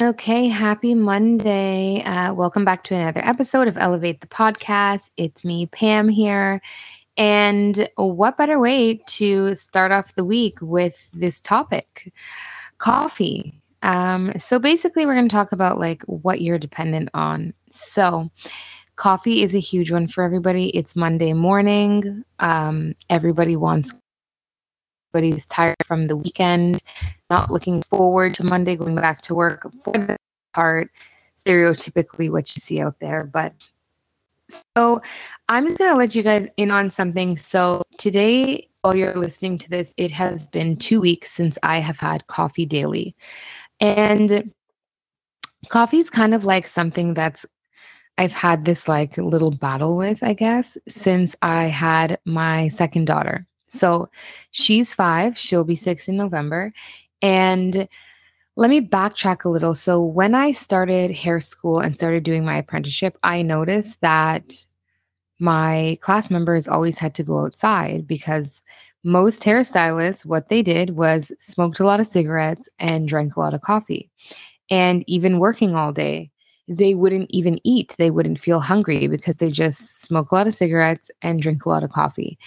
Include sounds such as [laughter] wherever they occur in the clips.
Okay, happy Monday. Uh, welcome back to another episode of Elevate the Podcast. It's me, Pam, here. And what better way to start off the week with this topic coffee? Um, so, basically, we're going to talk about like what you're dependent on. So, coffee is a huge one for everybody. It's Monday morning. Um, everybody wants everybody's tired from the weekend, not looking forward to Monday, going back to work for the part, stereotypically what you see out there. But so I'm just going to let you guys in on something. So today, while you're listening to this, it has been two weeks since I have had coffee daily. And coffee is kind of like something that's I've had this like little battle with, I guess, since I had my second daughter. So she's five, she'll be six in November. And let me backtrack a little. So when I started hair school and started doing my apprenticeship, I noticed that my class members always had to go outside because most hairstylists, what they did was smoked a lot of cigarettes and drank a lot of coffee. And even working all day, they wouldn't even eat. They wouldn't feel hungry because they just smoke a lot of cigarettes and drink a lot of coffee.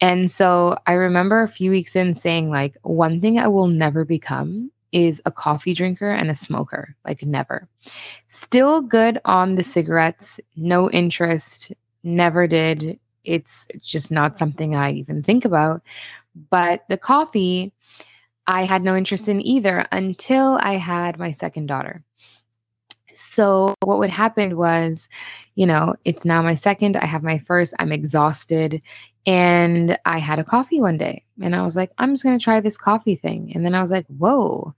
And so I remember a few weeks in saying, like, one thing I will never become is a coffee drinker and a smoker, like, never. Still good on the cigarettes, no interest, never did. It's just not something I even think about. But the coffee, I had no interest in either until I had my second daughter. So, what would happen was, you know, it's now my second, I have my first, I'm exhausted. And I had a coffee one day and I was like, I'm just going to try this coffee thing. And then I was like, whoa,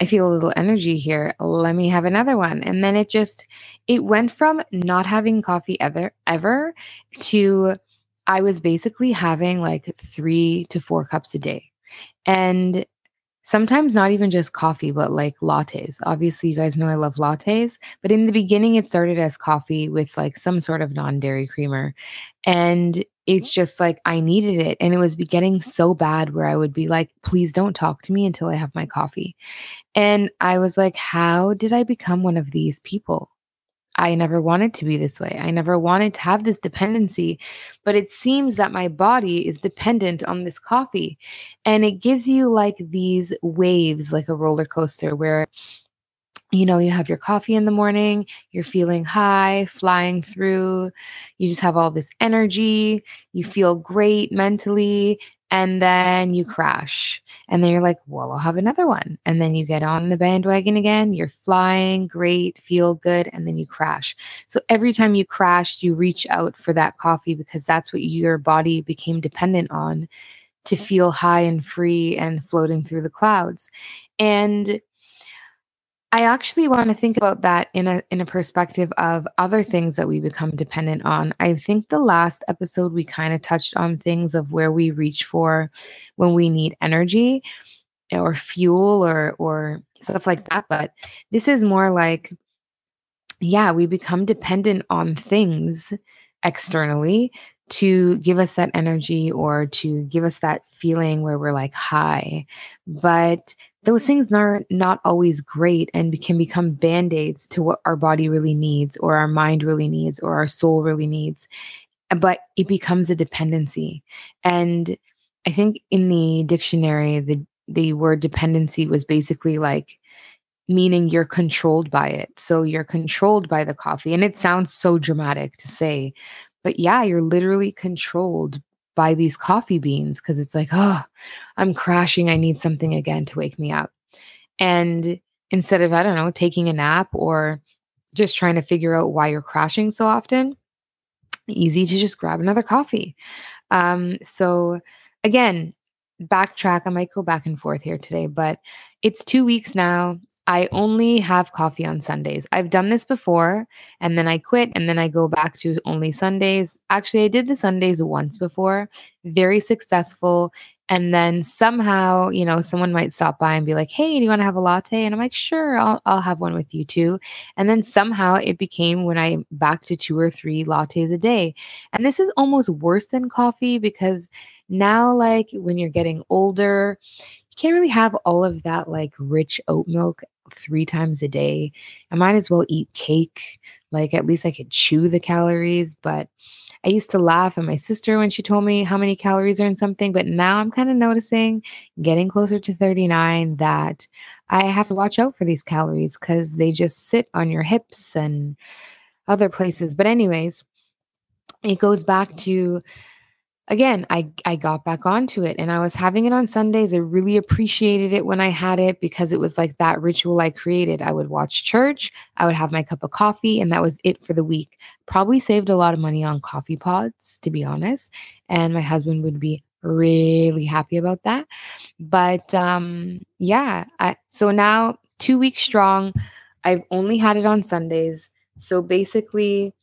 I feel a little energy here. Let me have another one. And then it just, it went from not having coffee ever, ever to I was basically having like three to four cups a day. And sometimes not even just coffee, but like lattes. Obviously, you guys know I love lattes, but in the beginning, it started as coffee with like some sort of non dairy creamer. And it's mm. just like I needed it. And it was getting mm. so bad where I would be like, please don't talk to me until I have my coffee. And I was like, how did I become one of these people? I never wanted to be this way. I never wanted to have this dependency, but it seems that my body is dependent on this coffee. And it gives you like these waves, like a roller coaster, where you know, you have your coffee in the morning, you're feeling high, flying through, you just have all this energy, you feel great mentally, and then you crash. And then you're like, well, I'll have another one. And then you get on the bandwagon again, you're flying, great, feel good, and then you crash. So every time you crash, you reach out for that coffee because that's what your body became dependent on to feel high and free and floating through the clouds. And I actually want to think about that in a in a perspective of other things that we become dependent on. I think the last episode we kind of touched on things of where we reach for when we need energy or fuel or or stuff like that, but this is more like yeah, we become dependent on things externally to give us that energy or to give us that feeling where we're like high. But those things are not always great and can become band-aids to what our body really needs or our mind really needs or our soul really needs. But it becomes a dependency. And i think in the dictionary the the word dependency was basically like meaning you're controlled by it. So you're controlled by the coffee. And it sounds so dramatic to say but yeah you're literally controlled by these coffee beans because it's like, oh, I'm crashing. I need something again to wake me up. And instead of, I don't know, taking a nap or just trying to figure out why you're crashing so often, easy to just grab another coffee. Um, so again, backtrack. I might go back and forth here today, but it's two weeks now. I only have coffee on Sundays. I've done this before and then I quit and then I go back to only Sundays. Actually, I did the Sundays once before, very successful. And then somehow, you know, someone might stop by and be like, "Hey, do you want to have a latte?" And I'm like, "Sure, I'll I'll have one with you too." And then somehow it became when I back to two or three lattes a day. And this is almost worse than coffee because now like when you're getting older, you can't really have all of that like rich oat milk three times a day. I might as well eat cake. Like at least I could chew the calories. But I used to laugh at my sister when she told me how many calories are in something. But now I'm kind of noticing, getting closer to 39, that I have to watch out for these calories because they just sit on your hips and other places. But, anyways, it goes back to again, I I got back onto it and I was having it on Sundays. I really appreciated it when I had it because it was like that ritual I created. I would watch church, I would have my cup of coffee, and that was it for the week. Probably saved a lot of money on coffee pods, to be honest. And my husband would be really happy about that. But um yeah, I so now 2 weeks strong. I've only had it on Sundays. So basically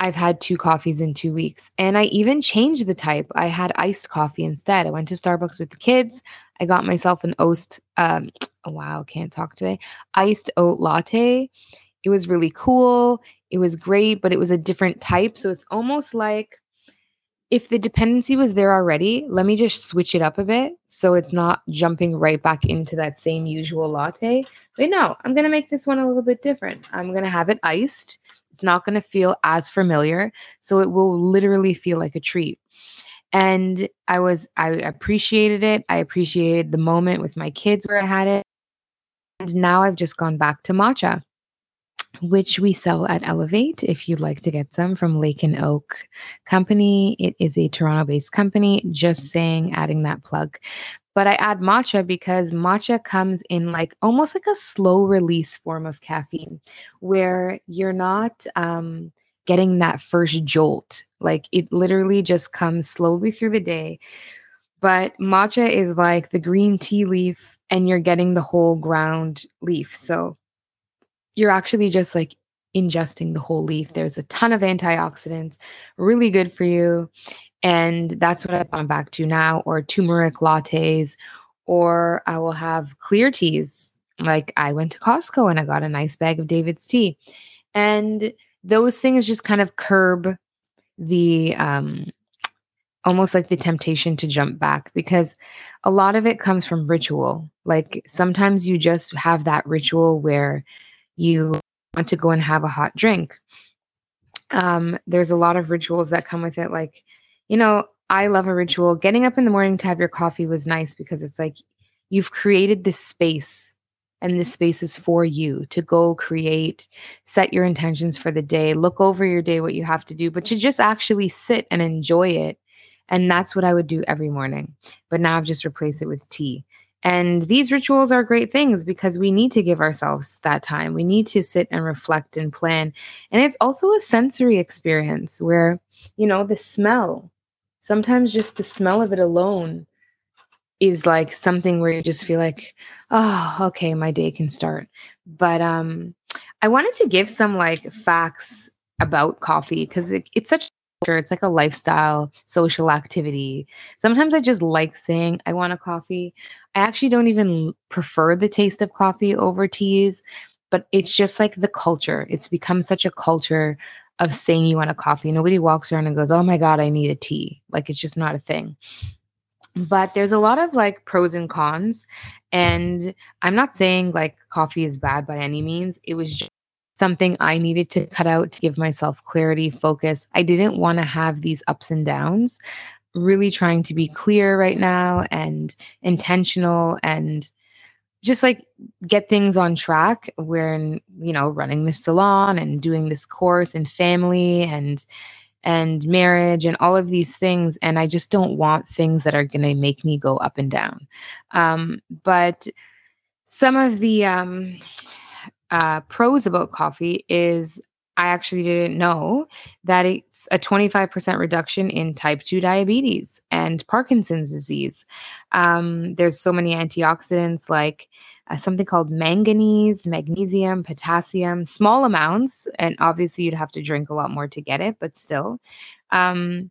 I've had two coffees in two weeks. And I even changed the type. I had iced coffee instead. I went to Starbucks with the kids. I got myself an oast, um, [tsk] oh, wow, can't talk today, iced oat latte. It was really cool. It was great, but it was a different type. So it's almost like if the dependency was there already, let me just switch it up a bit so it's not jumping right back into that same usual latte. But no, I'm going to make this one a little bit different. I'm going to have it iced. It's not going to feel as familiar. So it will literally feel like a treat. And I was, I appreciated it. I appreciated the moment with my kids where I had it. And now I've just gone back to matcha, which we sell at Elevate if you'd like to get some from Lake and Oak Company. It is a Toronto based company, just saying, adding that plug. But I add matcha because matcha comes in like almost like a slow release form of caffeine where you're not um, getting that first jolt. Like it literally just comes slowly through the day. But matcha is like the green tea leaf and you're getting the whole ground leaf. So you're actually just like ingesting the whole leaf. There's a ton of antioxidants, really good for you. And that's what I've gone back to now, or turmeric lattes, or I will have clear teas. Like I went to Costco and I got a nice bag of David's tea. And those things just kind of curb the um almost like the temptation to jump back because a lot of it comes from ritual. Like sometimes you just have that ritual where you want to go and have a hot drink. Um, there's a lot of rituals that come with it, like you know, I love a ritual. Getting up in the morning to have your coffee was nice because it's like you've created this space and this space is for you to go create, set your intentions for the day, look over your day, what you have to do, but to just actually sit and enjoy it. And that's what I would do every morning. But now I've just replaced it with tea. And these rituals are great things because we need to give ourselves that time. We need to sit and reflect and plan. And it's also a sensory experience where, you know, the smell, sometimes just the smell of it alone is like something where you just feel like oh okay my day can start but um i wanted to give some like facts about coffee because it, it's such it's like a lifestyle social activity sometimes i just like saying i want a coffee i actually don't even prefer the taste of coffee over teas but it's just like the culture it's become such a culture of saying you want a coffee. Nobody walks around and goes, "Oh my god, I need a tea." Like it's just not a thing. but there's a lot of like pros and cons. And I'm not saying like coffee is bad by any means. It was something I needed to cut out to give myself clarity, focus. I didn't want to have these ups and downs. Really trying to be clear right now and intentional and just like get things on track. We're you know, running the salon and doing this course and family and and marriage and all of these things. And I just don't want things that are going to make me go up and down. Um, but some of the um, uh, pros about coffee is I actually didn't know that it's a 25% reduction in type 2 diabetes and Parkinson's disease. Um, there's so many antioxidants like uh, something called manganese, magnesium, potassium, small amounts. And obviously, you'd have to drink a lot more to get it, but still. Um,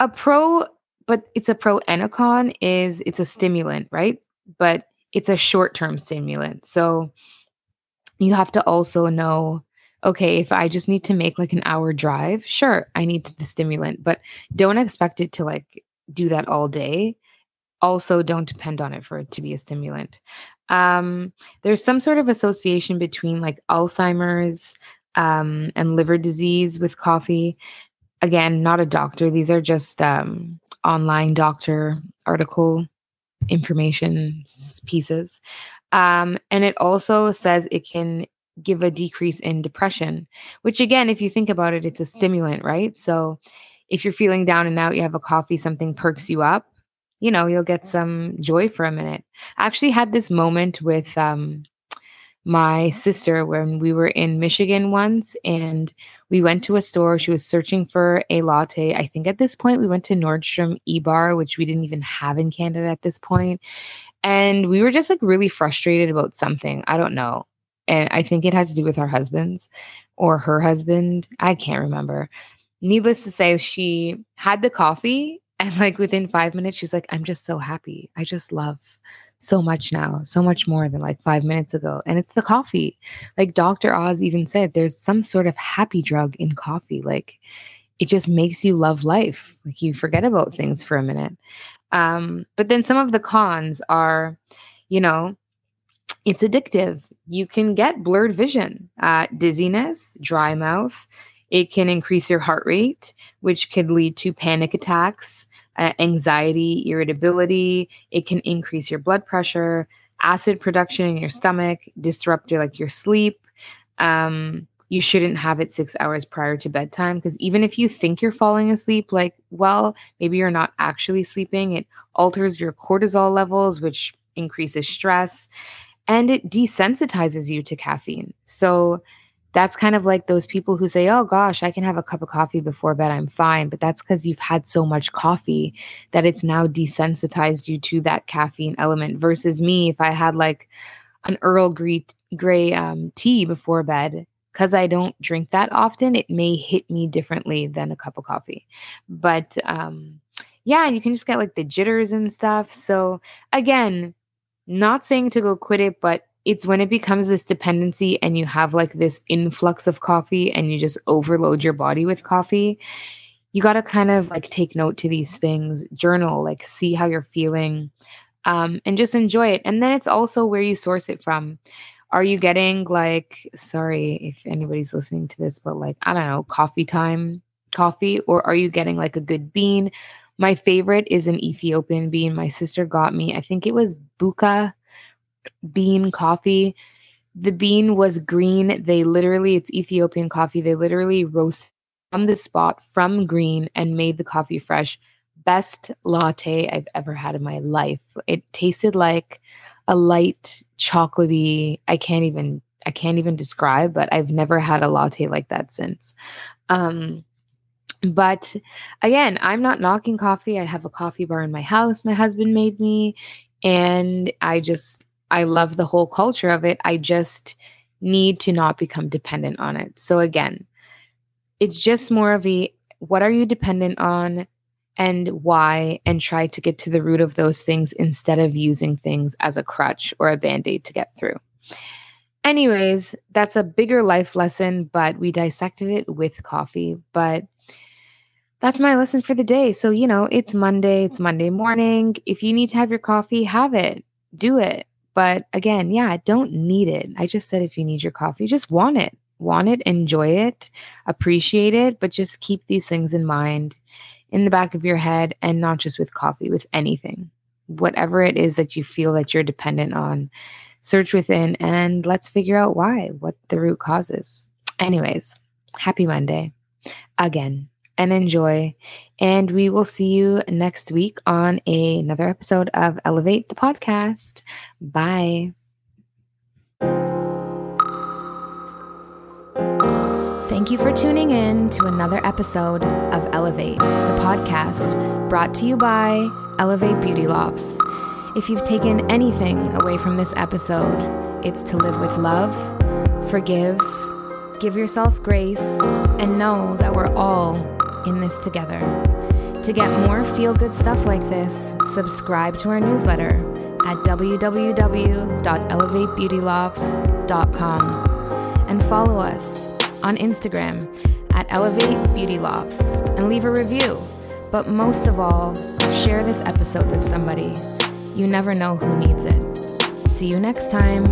a pro, but it's a pro and a con is it's a stimulant, right? But it's a short term stimulant. So you have to also know okay, if I just need to make like an hour drive, sure, I need the stimulant, but don't expect it to like do that all day. Also, don't depend on it for it to be a stimulant. Um, there's some sort of association between like Alzheimer's um, and liver disease with coffee. Again, not a doctor. These are just um, online doctor article information pieces. Um, and it also says it can give a decrease in depression, which again, if you think about it, it's a stimulant, right? So if you're feeling down and out, you have a coffee, something perks you up, you know, you'll get some joy for a minute. I actually had this moment with um, my sister when we were in Michigan once and we went to a store. She was searching for a latte. I think at this point we went to Nordstrom E Bar, which we didn't even have in Canada at this point. And we were just like really frustrated about something. I don't know. And I think it has to do with our husbands or her husband. I can't remember. Needless to say, she had the coffee [laughs] and like within five minutes, she's like, I'm just so happy. I just love so much now, so much more than like five minutes ago. And it's the coffee. Like Dr. Oz even said, there's some sort of happy drug in coffee. Like it just makes you love life. Like you forget about things for a minute. Um, but then some of the cons are, you know, it's addictive. You can get blurred vision, uh, dizziness, dry mouth. It can increase your heart rate, which could lead to panic attacks, uh, anxiety, irritability. It can increase your blood pressure, acid production in your stomach, disrupt your like your sleep. Um, you shouldn't have it six hours prior to bedtime because even if you think you're falling asleep, like, well, maybe you're not actually sleeping. It alters your cortisol levels, which increases stress and it desensitizes you to caffeine. So that's kind of like those people who say, oh gosh, I can have a cup of coffee before bed, I'm fine. But that's because you've had so much coffee that it's now desensitized you to that caffeine element. Versus me, if I had like an Earl Grey, Grey um, tea before bed, because I don't drink that often, it may hit me differently than a cup of coffee. But um, yeah, you can just get like the jitters and stuff. So again, not saying to go quit it, but it's when it becomes this dependency and you have like this influx of coffee and you just overload your body with coffee. You got to kind of like take note to these things, journal, like see how you're feeling, um, and just enjoy it. And then it's also where you source it from. Are you getting like, sorry if anybody's listening to this, but like, I don't know, coffee time coffee, or are you getting like a good bean? My favorite is an Ethiopian bean. My sister got me, I think it was Buka bean coffee. The bean was green. They literally, it's Ethiopian coffee. They literally roast on the spot from green and made the coffee fresh. Best latte I've ever had in my life. It tasted like a light chocolatey, I can't even I can't even describe, but I've never had a latte like that since. Um but again, I'm not knocking coffee. I have a coffee bar in my house my husband made me. And I just, I love the whole culture of it. I just need to not become dependent on it. So again, it's just more of a what are you dependent on and why, and try to get to the root of those things instead of using things as a crutch or a band aid to get through. Anyways, that's a bigger life lesson, but we dissected it with coffee. But that's my lesson for the day. So, you know, it's Monday, it's Monday morning. If you need to have your coffee, have it, do it. But again, yeah, don't need it. I just said if you need your coffee, just want it, want it, enjoy it, appreciate it, but just keep these things in mind in the back of your head and not just with coffee, with anything. Whatever it is that you feel that you're dependent on, search within and let's figure out why, what the root causes. Anyways, happy Monday again and enjoy. And we will see you next week on a, another episode of Elevate the Podcast. Bye. Thank you for tuning in to another episode of Elevate, the podcast, brought to you by Elevate Beauty Lofts. If you've taken anything away from this episode, it's to live with love, forgive, give yourself grace, and know that we're all in this together. To get more feel good stuff like this, subscribe to our newsletter at www.elevatebeautylofts.com and follow us on Instagram at Elevate Beauty Lofts and leave a review. But most of all, share this episode with somebody. You never know who needs it. See you next time.